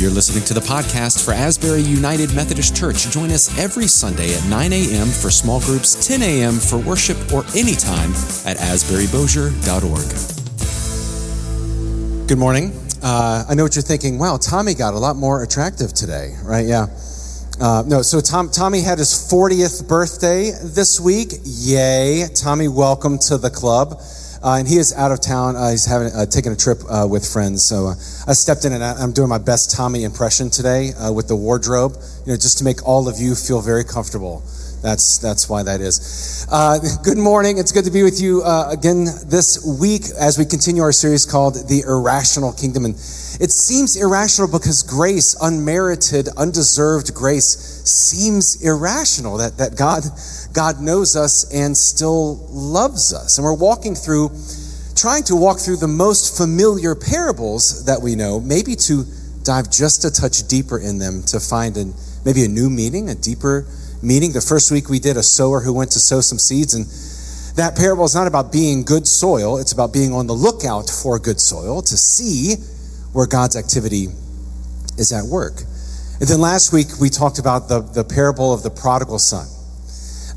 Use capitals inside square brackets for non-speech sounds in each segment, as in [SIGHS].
You're listening to the podcast for Asbury United Methodist Church. Join us every Sunday at 9 a.m. for small groups, 10 a.m. for worship, or anytime at asburybosier.org. Good morning. Uh, I know what you're thinking. Wow, Tommy got a lot more attractive today, right? Yeah. Uh, no, so Tom, Tommy had his 40th birthday this week. Yay. Tommy, welcome to the club. Uh, and he is out of town. Uh, he's having uh, taking a trip uh, with friends. So uh, I stepped in and I'm doing my best Tommy impression today uh, with the wardrobe, you know, just to make all of you feel very comfortable. That's that's why that is. Uh, good morning. It's good to be with you uh, again this week as we continue our series called "The Irrational Kingdom." And it seems irrational because grace, unmerited, undeserved grace, seems irrational. That that God God knows us and still loves us. And we're walking through, trying to walk through the most familiar parables that we know, maybe to dive just a touch deeper in them to find an, maybe a new meaning, a deeper meaning. The first week we did a sower who went to sow some seeds, and that parable is not about being good soil, it's about being on the lookout for good soil to see where God's activity is at work. And then last week we talked about the, the parable of the prodigal son.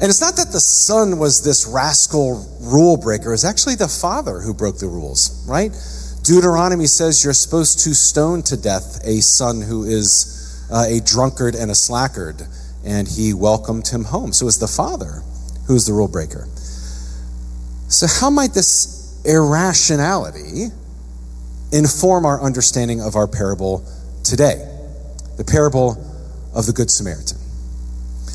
And it's not that the son was this rascal rule breaker, it's actually the father who broke the rules, right? Deuteronomy says you're supposed to stone to death a son who is uh, a drunkard and a slackard, and he welcomed him home. So it's the father who's the rule breaker. So, how might this irrationality inform our understanding of our parable today? The parable of the Good Samaritan.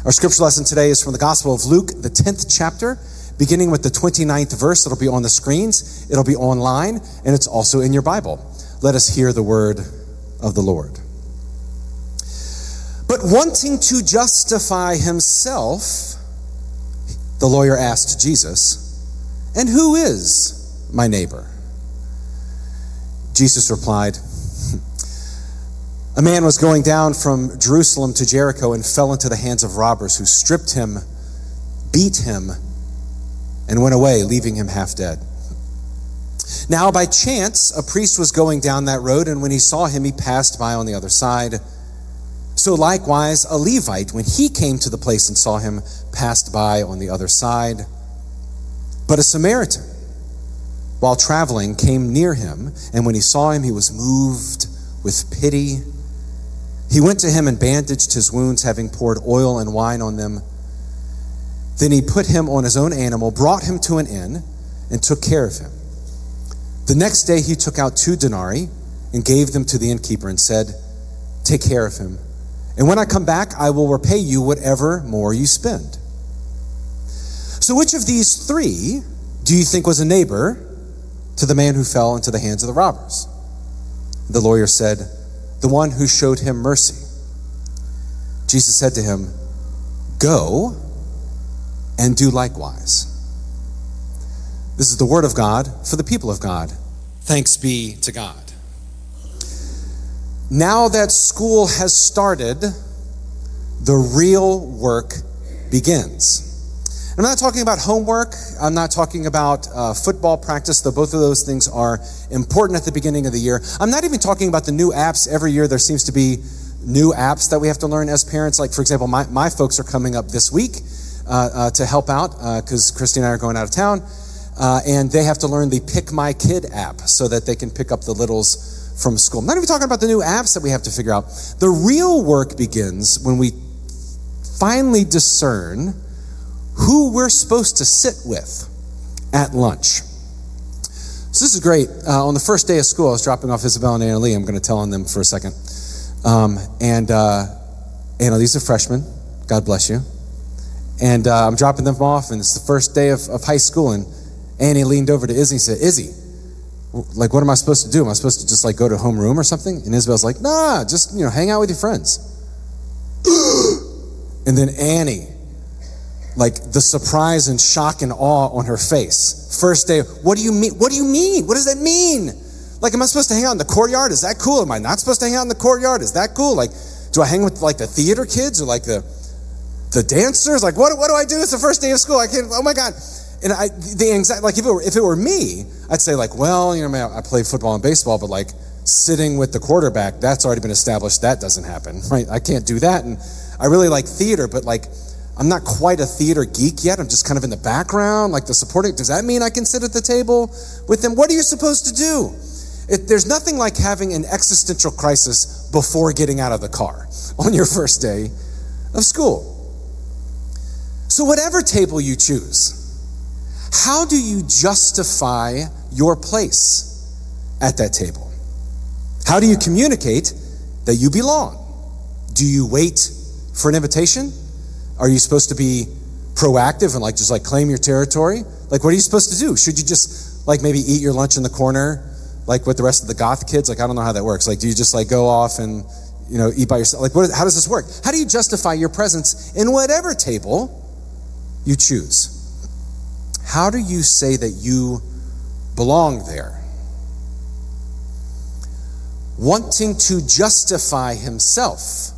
Our scripture lesson today is from the Gospel of Luke, the 10th chapter, beginning with the 29th verse. It'll be on the screens, it'll be online, and it's also in your Bible. Let us hear the word of the Lord. But wanting to justify himself, the lawyer asked Jesus, And who is my neighbor? Jesus replied, a man was going down from Jerusalem to Jericho and fell into the hands of robbers who stripped him, beat him, and went away, leaving him half dead. Now, by chance, a priest was going down that road, and when he saw him, he passed by on the other side. So, likewise, a Levite, when he came to the place and saw him, passed by on the other side. But a Samaritan, while traveling, came near him, and when he saw him, he was moved with pity he went to him and bandaged his wounds, having poured oil and wine on them. Then he put him on his own animal, brought him to an inn, and took care of him. The next day he took out two denarii and gave them to the innkeeper and said, Take care of him. And when I come back, I will repay you whatever more you spend. So, which of these three do you think was a neighbor to the man who fell into the hands of the robbers? The lawyer said, the one who showed him mercy. Jesus said to him, Go and do likewise. This is the word of God for the people of God. Thanks be to God. Now that school has started, the real work begins. I'm not talking about homework. I'm not talking about uh, football practice, though both of those things are important at the beginning of the year. I'm not even talking about the new apps. Every year there seems to be new apps that we have to learn as parents. Like, for example, my, my folks are coming up this week uh, uh, to help out because uh, Christy and I are going out of town. Uh, and they have to learn the PikMyKid app so that they can pick up the littles from school. I'm not even talking about the new apps that we have to figure out. The real work begins when we finally discern who we're supposed to sit with at lunch. So this is great. Uh, on the first day of school, I was dropping off Isabel and Anna Lee. I'm going to tell on them for a second. Um, and uh, Anna Lee's a freshman. God bless you. And uh, I'm dropping them off, and it's the first day of, of high school. And Annie leaned over to Izzy and said, Izzy, like, what am I supposed to do? Am I supposed to just like go to homeroom or something? And Isabel's like, nah, just, you know, hang out with your friends. [GASPS] and then Annie like the surprise and shock and awe on her face. First day, what do you mean? What do you mean? What does that mean? Like, am I supposed to hang out in the courtyard? Is that cool? Am I not supposed to hang out in the courtyard? Is that cool? Like, do I hang with like the theater kids or like the the dancers? Like, what, what do I do? It's the first day of school. I can't, oh my God. And I, the anxiety, like if it were, if it were me, I'd say like, well, you know, I play football and baseball, but like sitting with the quarterback, that's already been established. That doesn't happen, [LAUGHS] right? I can't do that. And I really like theater, but like, I'm not quite a theater geek yet. I'm just kind of in the background, like the supporting. Does that mean I can sit at the table with them? What are you supposed to do? It, there's nothing like having an existential crisis before getting out of the car [LAUGHS] on your first day of school. So, whatever table you choose, how do you justify your place at that table? How do you communicate that you belong? Do you wait for an invitation? Are you supposed to be proactive and like just like claim your territory? Like, what are you supposed to do? Should you just like maybe eat your lunch in the corner, like with the rest of the goth kids? Like, I don't know how that works. Like, do you just like go off and you know eat by yourself? Like, what, how does this work? How do you justify your presence in whatever table you choose? How do you say that you belong there? Wanting to justify himself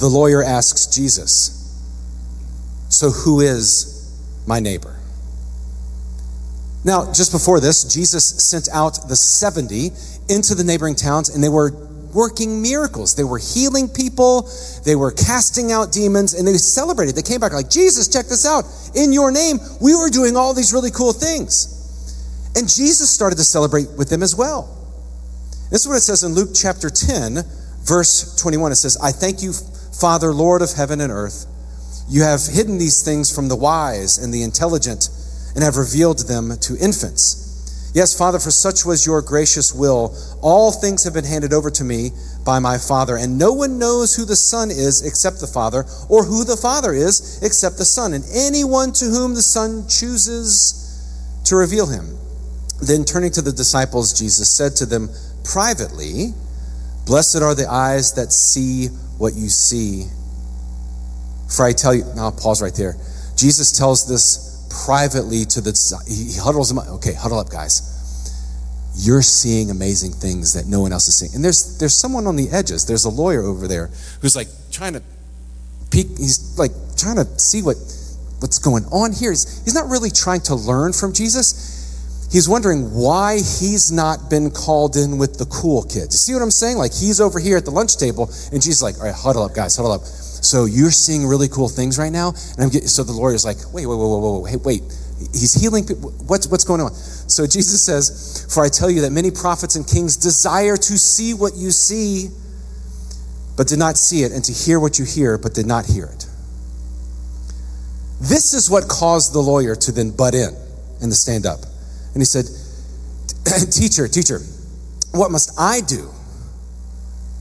the lawyer asks Jesus, So who is my neighbor? Now, just before this, Jesus sent out the 70 into the neighboring towns, and they were working miracles. They were healing people, they were casting out demons, and they celebrated. They came back like, Jesus, check this out. In your name, we were doing all these really cool things. And Jesus started to celebrate with them as well. This is what it says in Luke chapter 10, verse 21. It says, I thank you Father, Lord of heaven and earth, you have hidden these things from the wise and the intelligent and have revealed them to infants. Yes, Father, for such was your gracious will. All things have been handed over to me by my Father, and no one knows who the Son is except the Father, or who the Father is except the Son, and anyone to whom the Son chooses to reveal him. Then turning to the disciples, Jesus said to them privately, Blessed are the eyes that see what you see. For I tell you, now pause right there. Jesus tells this privately to the, he huddles up. Okay, huddle up, guys. You're seeing amazing things that no one else is seeing. And there's, there's someone on the edges. There's a lawyer over there who's like trying to peek. He's like trying to see what, what's going on here. He's, he's not really trying to learn from Jesus he's wondering why he's not been called in with the cool kids. See what I'm saying? Like he's over here at the lunch table, and she's like, "All right, huddle up, guys, huddle up." So you're seeing really cool things right now, and I'm getting. So the lawyer's like, "Wait, wait, wait, wait, wait, wait, wait." He's healing people. What's what's going on? So Jesus says, "For I tell you that many prophets and kings desire to see what you see, but did not see it, and to hear what you hear, but did not hear it." This is what caused the lawyer to then butt in and to stand up. And he said, [CLEARS THROAT] Teacher, teacher, what must I do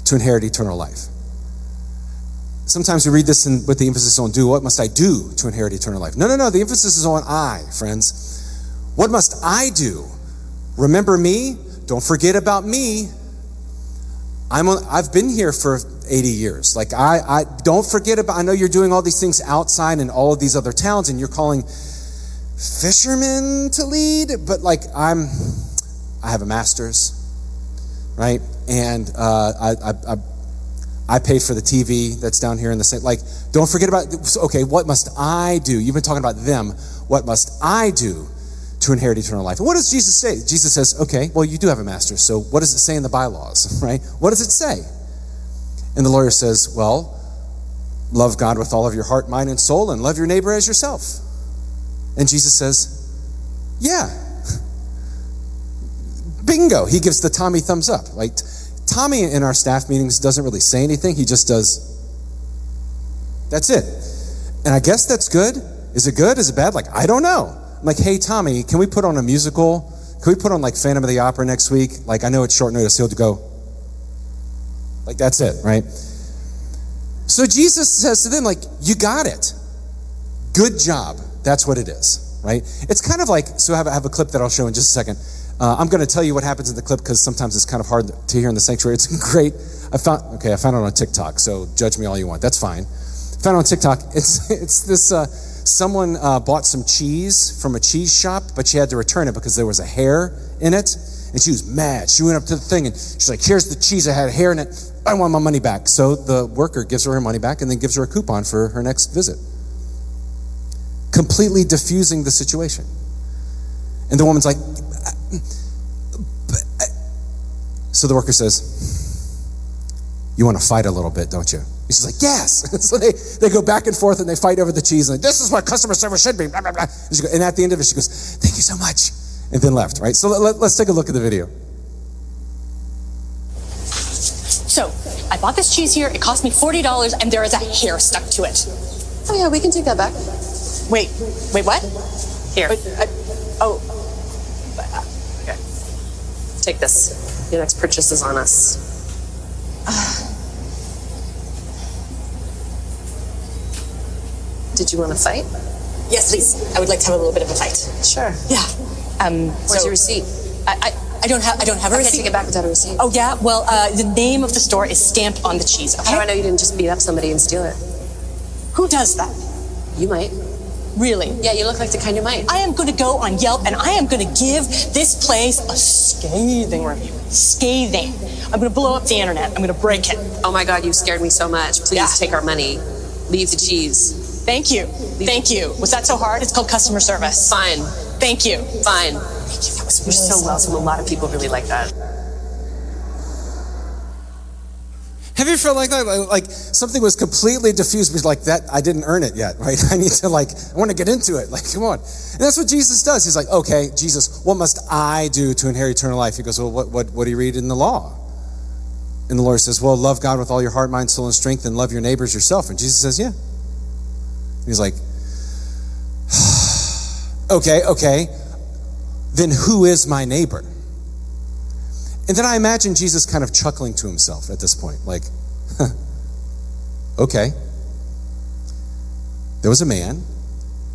to inherit eternal life? Sometimes we read this in, with the emphasis on do. What must I do to inherit eternal life? No, no, no. The emphasis is on I, friends. What must I do? Remember me. Don't forget about me. I'm on, I've been here for 80 years. Like I, I don't forget about. I know you're doing all these things outside in all of these other towns, and you're calling fishermen to lead, but like I'm, I have a master's, right? And uh, I, I, I, I pay for the TV that's down here in the same. Like, don't forget about. Okay, what must I do? You've been talking about them. What must I do to inherit eternal life? What does Jesus say? Jesus says, okay, well, you do have a master. So what does it say in the bylaws, [LAUGHS] right? What does it say? And the lawyer says, well, love God with all of your heart, mind, and soul, and love your neighbor as yourself. And Jesus says, Yeah. [LAUGHS] Bingo. He gives the Tommy thumbs up. Like, Tommy in our staff meetings doesn't really say anything, he just does. That's it. And I guess that's good. Is it good? Is it bad? Like, I don't know. I'm like, hey, Tommy, can we put on a musical? Can we put on like Phantom of the Opera next week? Like, I know it's short notice. He'll go, like, that's it, right? So Jesus says to them, like, you got it. Good job. That's what it is, right? It's kind of like, so I have, I have a clip that I'll show in just a second. Uh, I'm going to tell you what happens in the clip because sometimes it's kind of hard to hear in the sanctuary. It's [LAUGHS] great. I found, okay, I found it on TikTok, so judge me all you want. That's fine. Found it on TikTok. [LAUGHS] It's, it's this, uh, someone uh, bought some cheese from a cheese shop, but she had to return it because there was a hair in it. And she was mad. She went up to the thing and she's like, here's the cheese. I had hair in it. I want my money back. So the worker gives her her money back and then gives her a coupon for her next visit completely diffusing the situation. And the woman's like, [LAUGHS] So the worker says, You want to fight a little bit, don't you? And she's like, Yes. [LAUGHS] so they, they go back and forth and they fight over the cheese. And like, this is what customer service should be. Blah, blah, blah. And, she go, and at the end of it, she goes, Thank you so much. And then left, right? So let, let's take a look at the video. So, I bought this cheese here. It cost me $40 and there is a hair stuck to it. Oh, yeah, we can take that back. Wait, wait, what? Here. Wait, I, uh, oh, Okay. Take this. Your next purchase is on us. [SIGHS] Did you want to fight? yes, please. I would like to have a little bit of a fight. Sure. Yeah. Um, Where's so- your receipt? I, I, I don't have I don't have a can't receipt. take it back without a receipt. Oh yeah. Well, uh, the name of the store is stamped on the cheese. Okay. How do I know you didn't just beat up somebody and steal it? Who does that? You might. Really? Yeah, you look like the kind who might. I am going to go on Yelp and I am going to give this place a scathing review. Scathing. I'm going to blow up the internet. I'm going to break it. Oh my God, you scared me so much. Please Yeah. take our money. Leave the cheese. Thank you. Thank you. Was that so hard? It's called customer service. Fine. Thank you. Fine. Thank you. That was You're so welcome. A lot of people really like that. Have you felt like that? Like, something was completely diffused, like that, I didn't earn it yet, [LAUGHS] right? I need to like, I want to get into it. Like, come on. And that's what Jesus does. He's like, okay, Jesus, what must I do to inherit eternal life? He goes, well, what, what, what do you read in the law? And the Lord says, well, love God with all your heart, mind, soul, and strength, and love your neighbors yourself. And Jesus says, yeah. And he's like, [SIGHS] okay, okay. Then who is my neighbor? And then I imagine Jesus kind of chuckling to himself at this point, like, [LAUGHS] okay. There was a man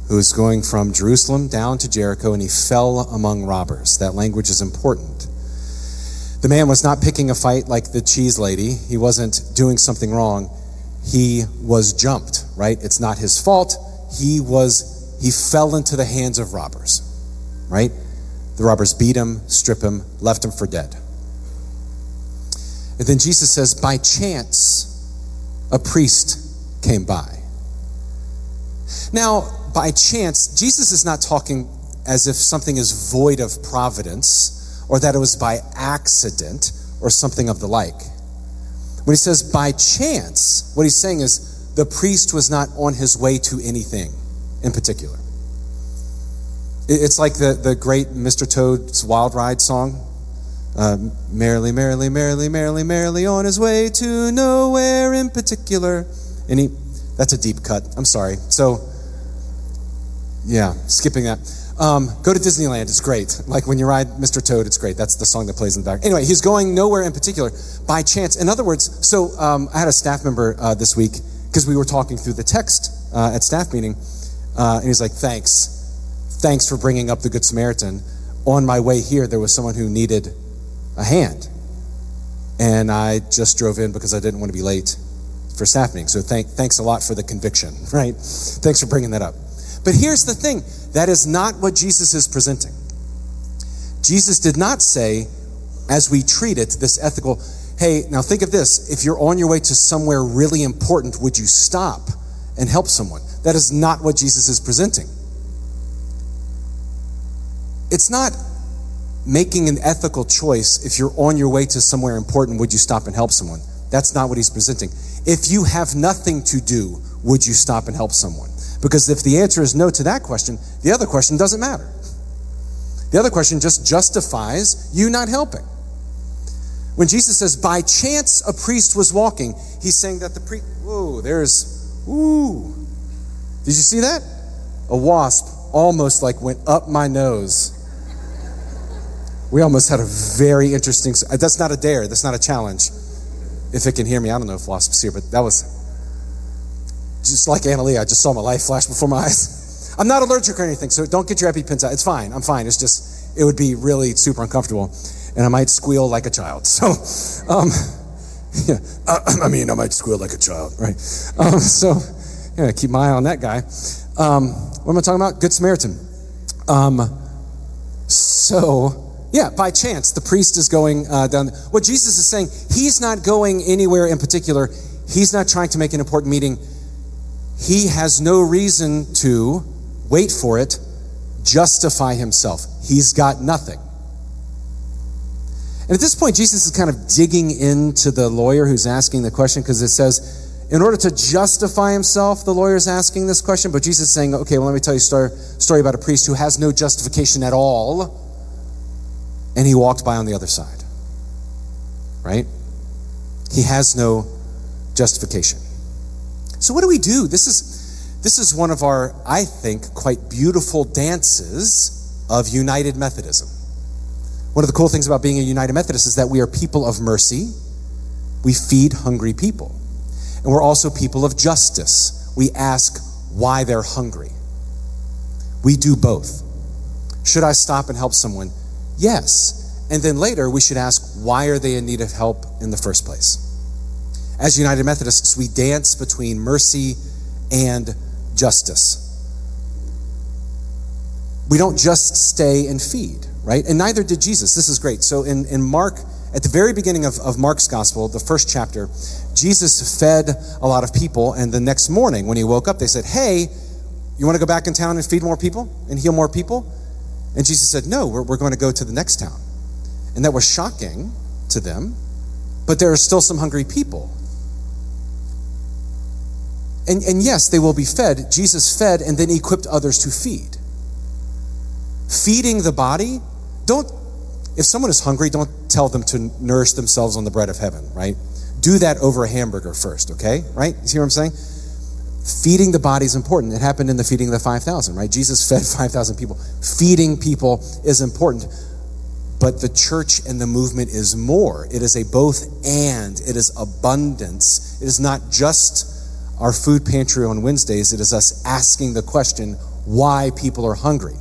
who was going from Jerusalem down to Jericho and he fell among robbers. That language is important. The man was not picking a fight like the cheese lady, he wasn't doing something wrong. He was jumped, right? It's not his fault. He was, he fell into the hands of robbers, right? The robbers beat him, strip him, left him for dead. And then Jesus says, by chance, a priest came by. Now, by chance, Jesus is not talking as if something is void of providence or that it was by accident or something of the like. When he says by chance, what he's saying is the priest was not on his way to anything in particular. It's like the, the great Mr. Toad's Wild Ride song. Uh, merrily, merrily, merrily, merrily, merrily on his way to nowhere in particular. He, that's a deep cut. I'm sorry. So, yeah, skipping that. Um, go to Disneyland. It's great. Like when you ride Mr. Toad, it's great. That's the song that plays in the back. Anyway, he's going nowhere in particular by chance. In other words, so um, I had a staff member uh, this week because we were talking through the text uh, at staff meeting, uh, and he's like, "Thanks, thanks for bringing up the Good Samaritan." On my way here, there was someone who needed a hand, and I just drove in because I didn't want to be late for staff meeting. So thank, thanks a lot for the conviction, [LAUGHS] right? Thanks for bringing that up. But here's the thing that is not what Jesus is presenting. Jesus did not say, as we treat it, this ethical, hey, now think of this. If you're on your way to somewhere really important, would you stop and help someone? That is not what Jesus is presenting. It's not making an ethical choice. If you're on your way to somewhere important, would you stop and help someone? That's not what he's presenting. If you have nothing to do, would you stop and help someone? Because if the answer is no to that question, the other question doesn't matter. The other question just justifies you not helping. When Jesus says, by chance a priest was walking, he's saying that the priest, whoa, there's, ooh. Did you see that? A wasp almost like went up my nose. We almost had a very interesting, that's not a dare, that's not a challenge. If it can hear me, I don't know if wasp's here, but that was just like Annalie, I just saw my life flash before my [LAUGHS] eyes. I'm not allergic or anything, so don't get your EpiPens out. It's fine. I'm fine. It's just, it would be really super uncomfortable, and I might squeal like a child. [LAUGHS] So, um, yeah, uh, [CLEARS THROAT] I mean, I might squeal like a child, right? Um, so, yeah, keep my eye on that guy. Um, what am I talking about? Good Samaritan. Um, so, yeah, by chance, the priest is going uh, down. What Jesus is saying, he's not going anywhere in particular. He's not trying to make an important meeting. He has no reason to wait for it, justify himself. He's got nothing. And at this point, Jesus is kind of digging into the lawyer who's asking the question because it says, in order to justify himself, the lawyer is asking this question, but Jesus is saying, okay, well, let me tell you a story, story about a priest who has no justification at all, and he walked by on the other side. Right? He has no justification. So what do we do? This is this is one of our, I think, quite beautiful dances of United Methodism. One of the cool things about being a United Methodist is that we are people of mercy. We feed hungry people. And we're also people of justice. We ask why they're hungry. We do both. Should I stop and help someone? Yes. And then later we should ask why are they in need of help in the first place? As United Methodists, we dance between mercy and justice. We don't just stay and feed, right? And neither did Jesus. This is great. So in, in Mark, at the very beginning of, of Mark's gospel, the first chapter, Jesus fed a lot of people, and the next morning when he woke up, they said, Hey, you want to go back in town and feed more people and heal more people? And Jesus said, No, we're, we're going to go to the next town. And that was shocking to them, but there are still some hungry people. And, and yes, they will be fed. Jesus fed and then equipped others to feed. Feeding the body, don't, if someone is hungry, don't tell them to nourish themselves on the bread of heaven, right? Do that over a hamburger first, okay? Right? You see what I'm saying? Feeding the body is important. It happened in the feeding of the 5,000, right? Jesus fed [LAUGHS] 5,000 people. Feeding people is important. But the church and the movement is more. It is a both and, it is abundance. It is not just our food pantry on Wednesdays, it is us asking the question why people are hungry.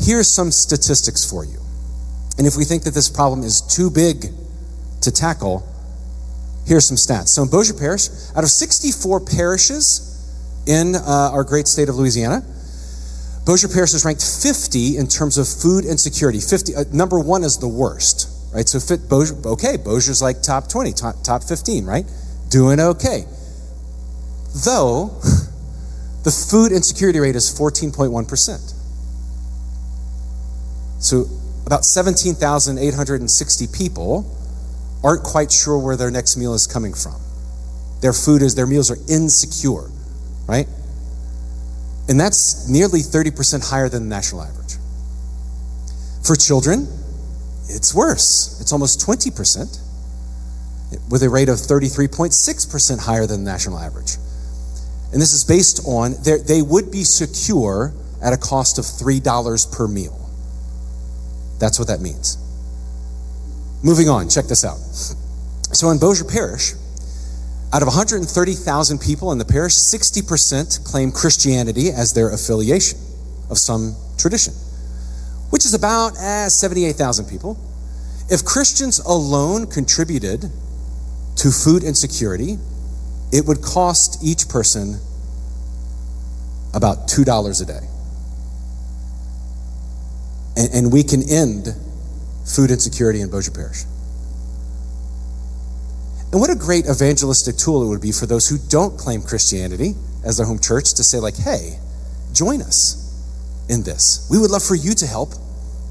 Here's some statistics for you. And if we think that this problem is too big to tackle, here's some stats. So in Bossier Parish, out of 64 parishes in uh, our great state of Louisiana, Bossier Parish is ranked 50 in terms of food insecurity. 50, uh, number one is the worst, right? So fit Bossier, okay, Bossier's like top 20, top, top 15, right? Doing okay. Though [LAUGHS] the food insecurity rate is 14.1%. So about 17,860 people aren't quite sure where their next meal is coming from. Their food is, their meals are insecure, right? And that's nearly 30% higher than the national average. For children, it's worse. It's almost 20%, with a rate of 33.6% higher than the national average. And this is based on they would be secure at a cost of $3 per meal. That's what that means. Moving on, check this out. So in Bossier Parish, out of 130,000 people in the parish, 60% claim Christianity as their affiliation of some tradition, which is about eh, 78,000 people. If Christians alone contributed to food insecurity, it would cost each person about $2 a day. And, and we can end food insecurity in Bossier Parish. And what a great evangelistic tool it would be for those who don't claim Christianity as their home church to say, like, hey, join us in this. We would love for you to help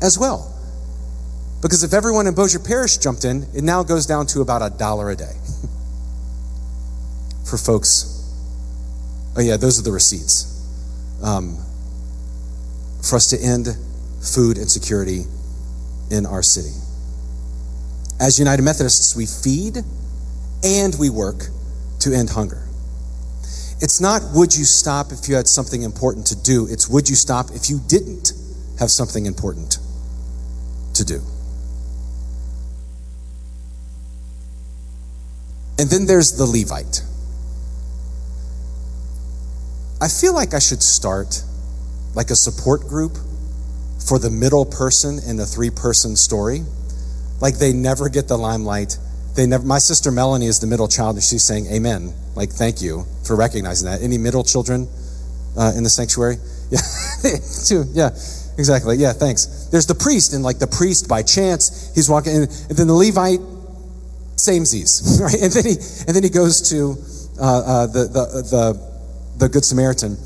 as well. Because if everyone in Bossier Parish jumped in, it now goes down to about a dollar a day [LAUGHS] for folks. Oh, yeah, those are the receipts. Um, for us to end food insecurity in our city. As United Methodists, we feed and we work to end hunger. It's not would you stop if you had something important to do, it's would you stop if you didn't have something important to do. And then there's the Levite. I feel like I should start like a support group for the middle person in a three person story. Like they never get the limelight. They never, my sister Melanie is the middle child and she's saying amen. Like, thank you for recognizing that. Any middle children uh, in the sanctuary? Yeah, [LAUGHS] two. Yeah, exactly. Yeah, thanks. There's the priest, and like the priest by chance, he's walking, and, and then the Levite, samesies, [LAUGHS] right? And then he, and then he goes to uh, uh, the, the, the, the Good Samaritan.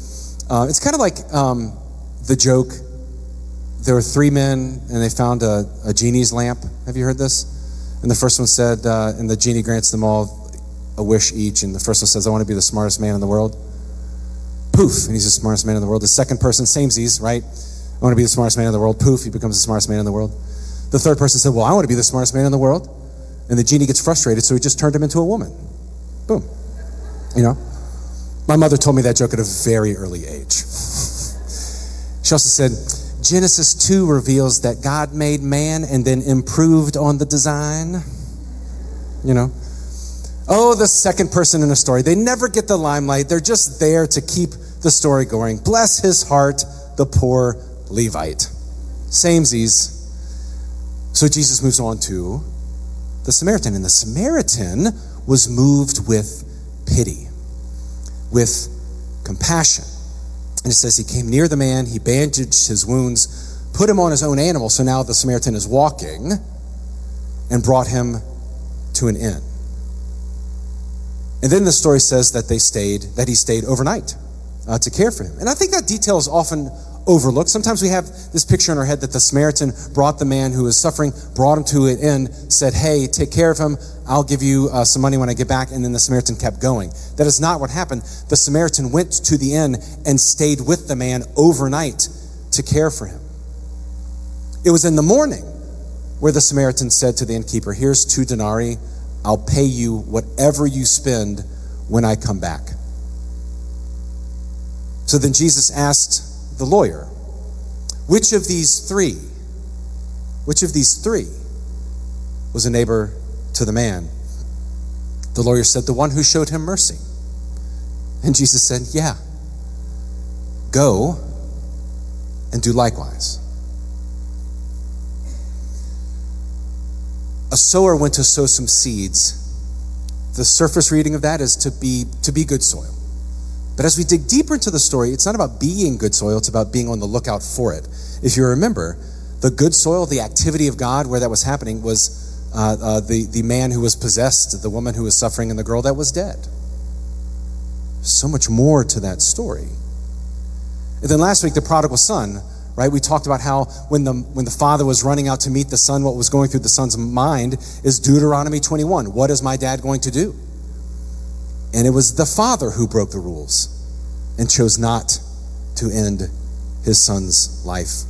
Uh, it's kind of like um, the joke there were three men and they found a, a genie's lamp. Have you heard this? And the first one said, uh, and the genie grants them all a wish each. And the first one says, I want to be the smartest man in the world. Poof, and he's the smartest man in the world. The second person, samesies, right? I want to be the smartest man in the world. Poof, he becomes the smartest man in the world. The third person said, Well, I want to be the smartest man in the world. And the genie gets frustrated, so he just turned him into a woman. Boom. You know? My mother told me that joke at a very early age. [LAUGHS] She also said, Genesis 2 reveals that God made man and then improved on the design. You know? Oh, the second person in a story. They never get the limelight. They're just there to keep the story going. Bless his heart, the poor Levite. Samesies. So Jesus moves on to the Samaritan. And the Samaritan was moved with pity, with compassion. And it says he came near the man, he bandaged his wounds, put him on his own animal. So now the Samaritan is walking and brought him to an inn. And then the story says that they stayed, that he stayed overnight uh, to care for him. And I think that detail is often overlooked. Sometimes we have this picture in our head that the Samaritan brought the man who was suffering, brought him to an inn, said, Hey, take care of him. I'll give you uh, some money when I get back. And then the Samaritan kept going. That is not what happened. The Samaritan went to the inn and stayed with the man overnight to care for him. It was in the morning where the Samaritan said to the innkeeper, Here's two denarii. I'll pay you whatever you spend when I come back. So then Jesus asked the lawyer, which of these three, which of these three was a neighbor to the man? The lawyer said, the one who showed him mercy. And Jesus said, yeah, go and do likewise. A sower went to sow some seeds. The surface reading of that is to be, to be good soil. But as we dig deeper into the story, it's not about being good soil, it's about being on the lookout for it. If you remember, the good soil, the activity of God where that was happening was uh, uh, the, the man who was possessed, the woman who was suffering, and the girl that was dead. So much more to that story. And then last week, the prodigal son, right? We talked about how when the, when the father was running out to meet the son, what was going through the son's mind is Deuteronomy 21. What is my dad going to do? And it was the father who broke the rules and chose not to end his son's life.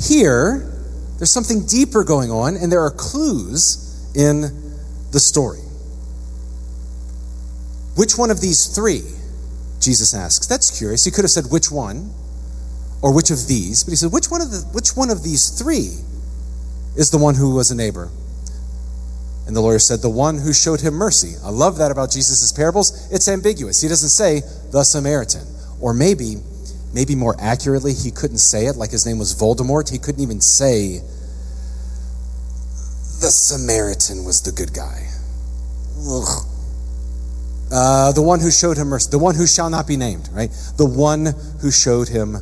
Here, there's something deeper going on, and there are clues in the story. Which one of these three? Jesus asks. That's curious. He could have said which one or which of these, but he said which one of the which one of these three is the one who was a neighbor? And the lawyer said, The one who showed him mercy. I love that about Jesus' parables. It's ambiguous. He doesn't say the Samaritan. Or maybe, maybe more accurately, he couldn't say it like his name was Voldemort. He couldn't even say the Samaritan was the good guy. Uh, the one who showed him mercy. The one who shall not be named, right? The one who showed him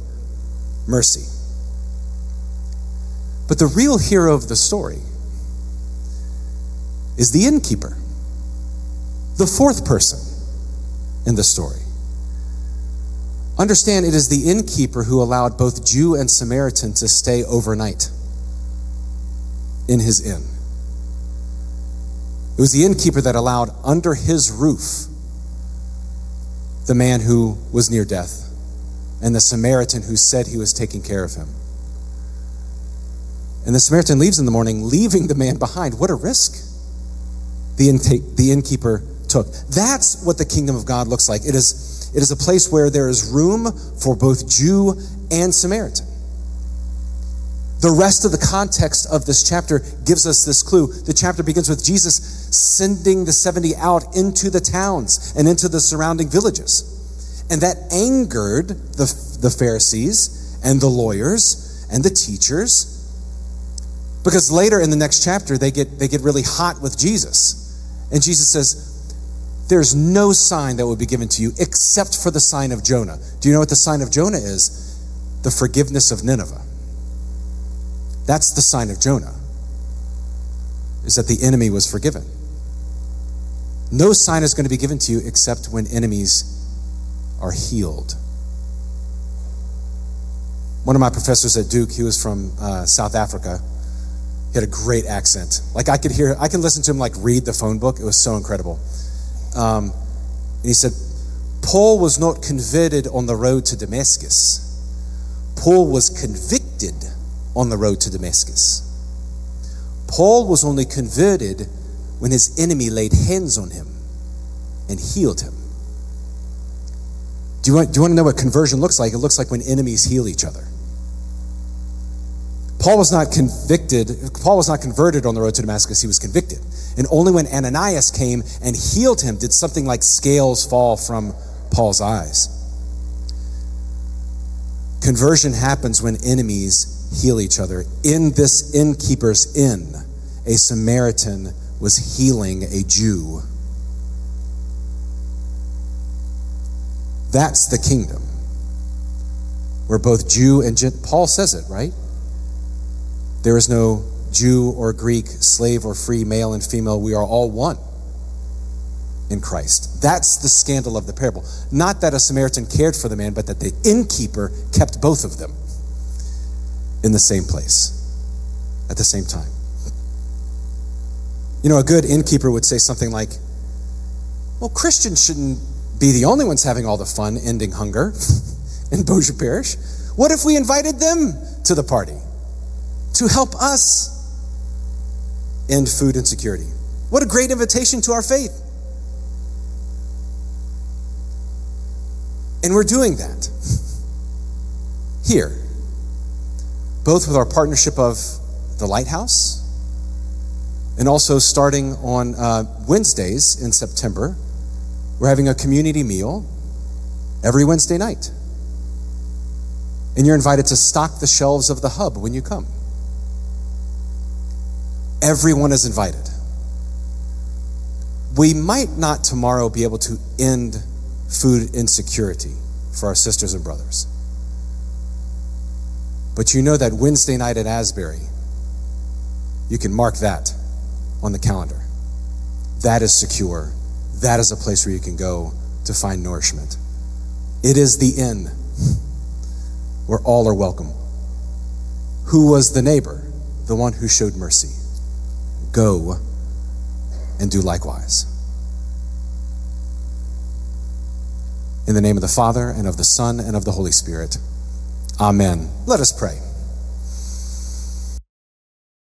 mercy. But the real hero of the story is the innkeeper, the fourth person in the story. Understand it is the innkeeper who allowed both Jew and Samaritan to stay overnight in his inn. It was the innkeeper that allowed under his roof the man who was near death and the Samaritan who said he was taking care of him. And the Samaritan leaves in the morning, leaving the man behind. What a risk the, intake, the innkeeper took. That's what the kingdom of God looks like. It is, it is a place where there is room for both Jew and Samaritan. The rest of the context of this chapter gives us this clue. The chapter begins with Jesus sending the 70 out into the towns and into the surrounding villages. And that angered the, the Pharisees and the lawyers and the teachers. Because later in the next chapter, they get, they get really hot with Jesus. And Jesus says, There's no sign that will be given to you except for the sign of Jonah. Do you know what the sign of Jonah is? The forgiveness of Nineveh. That's the sign of Jonah, is that the enemy was forgiven. No sign is going to be given to you except when enemies are healed. One of my professors at Duke, he was from uh, South Africa, He had a great accent. Like I could hear, I can listen to him like read the phone book. It was so incredible. Um, and he said, Paul was not converted on the road to Damascus. Paul was convicted on the road to Damascus. Paul was only converted when his enemy laid hands on him and healed him. Do you, want, do you want to know what conversion looks like? It looks like when enemies heal each other. Paul was not convicted, Paul was not converted on the road to Damascus, he was convicted. And only when Ananias came and healed him did something like scales fall from Paul's eyes. Conversion happens when enemies heal each other. In this innkeeper's inn, a Samaritan was healing a Jew. That's the kingdom. Where both Jew and Gent Paul says it, right? There is no Jew or Greek, slave or free, male and female. We are all one in Christ. That's the scandal of the parable. Not that a Samaritan cared for the man, but that the innkeeper kept both of them in the same place at the same time. You know, a good innkeeper would say something like, Well, Christians shouldn't be the only ones having all the fun ending hunger [LAUGHS] in Bossier Parish. What if we invited them to the party to help us end food insecurity? What a great invitation to our faith. And we're doing that [LAUGHS] here, both with our partnership of the Lighthouse and also starting on uh, Wednesdays in September, we're having a community meal every Wednesday night. And you're invited to stock the shelves of the hub when you come. Everyone is invited. We might not tomorrow be able to end food insecurity for our sisters and brothers. But you know that Wednesday night at Asbury, you can mark that on the calendar. That is secure. That is a place where you can go to find nourishment. It is the inn where all are welcome. Who was the neighbor? The one who showed mercy. Go and do likewise. In the name of the Father, and of the Son, and of the Holy Spirit. Amen. Let us pray.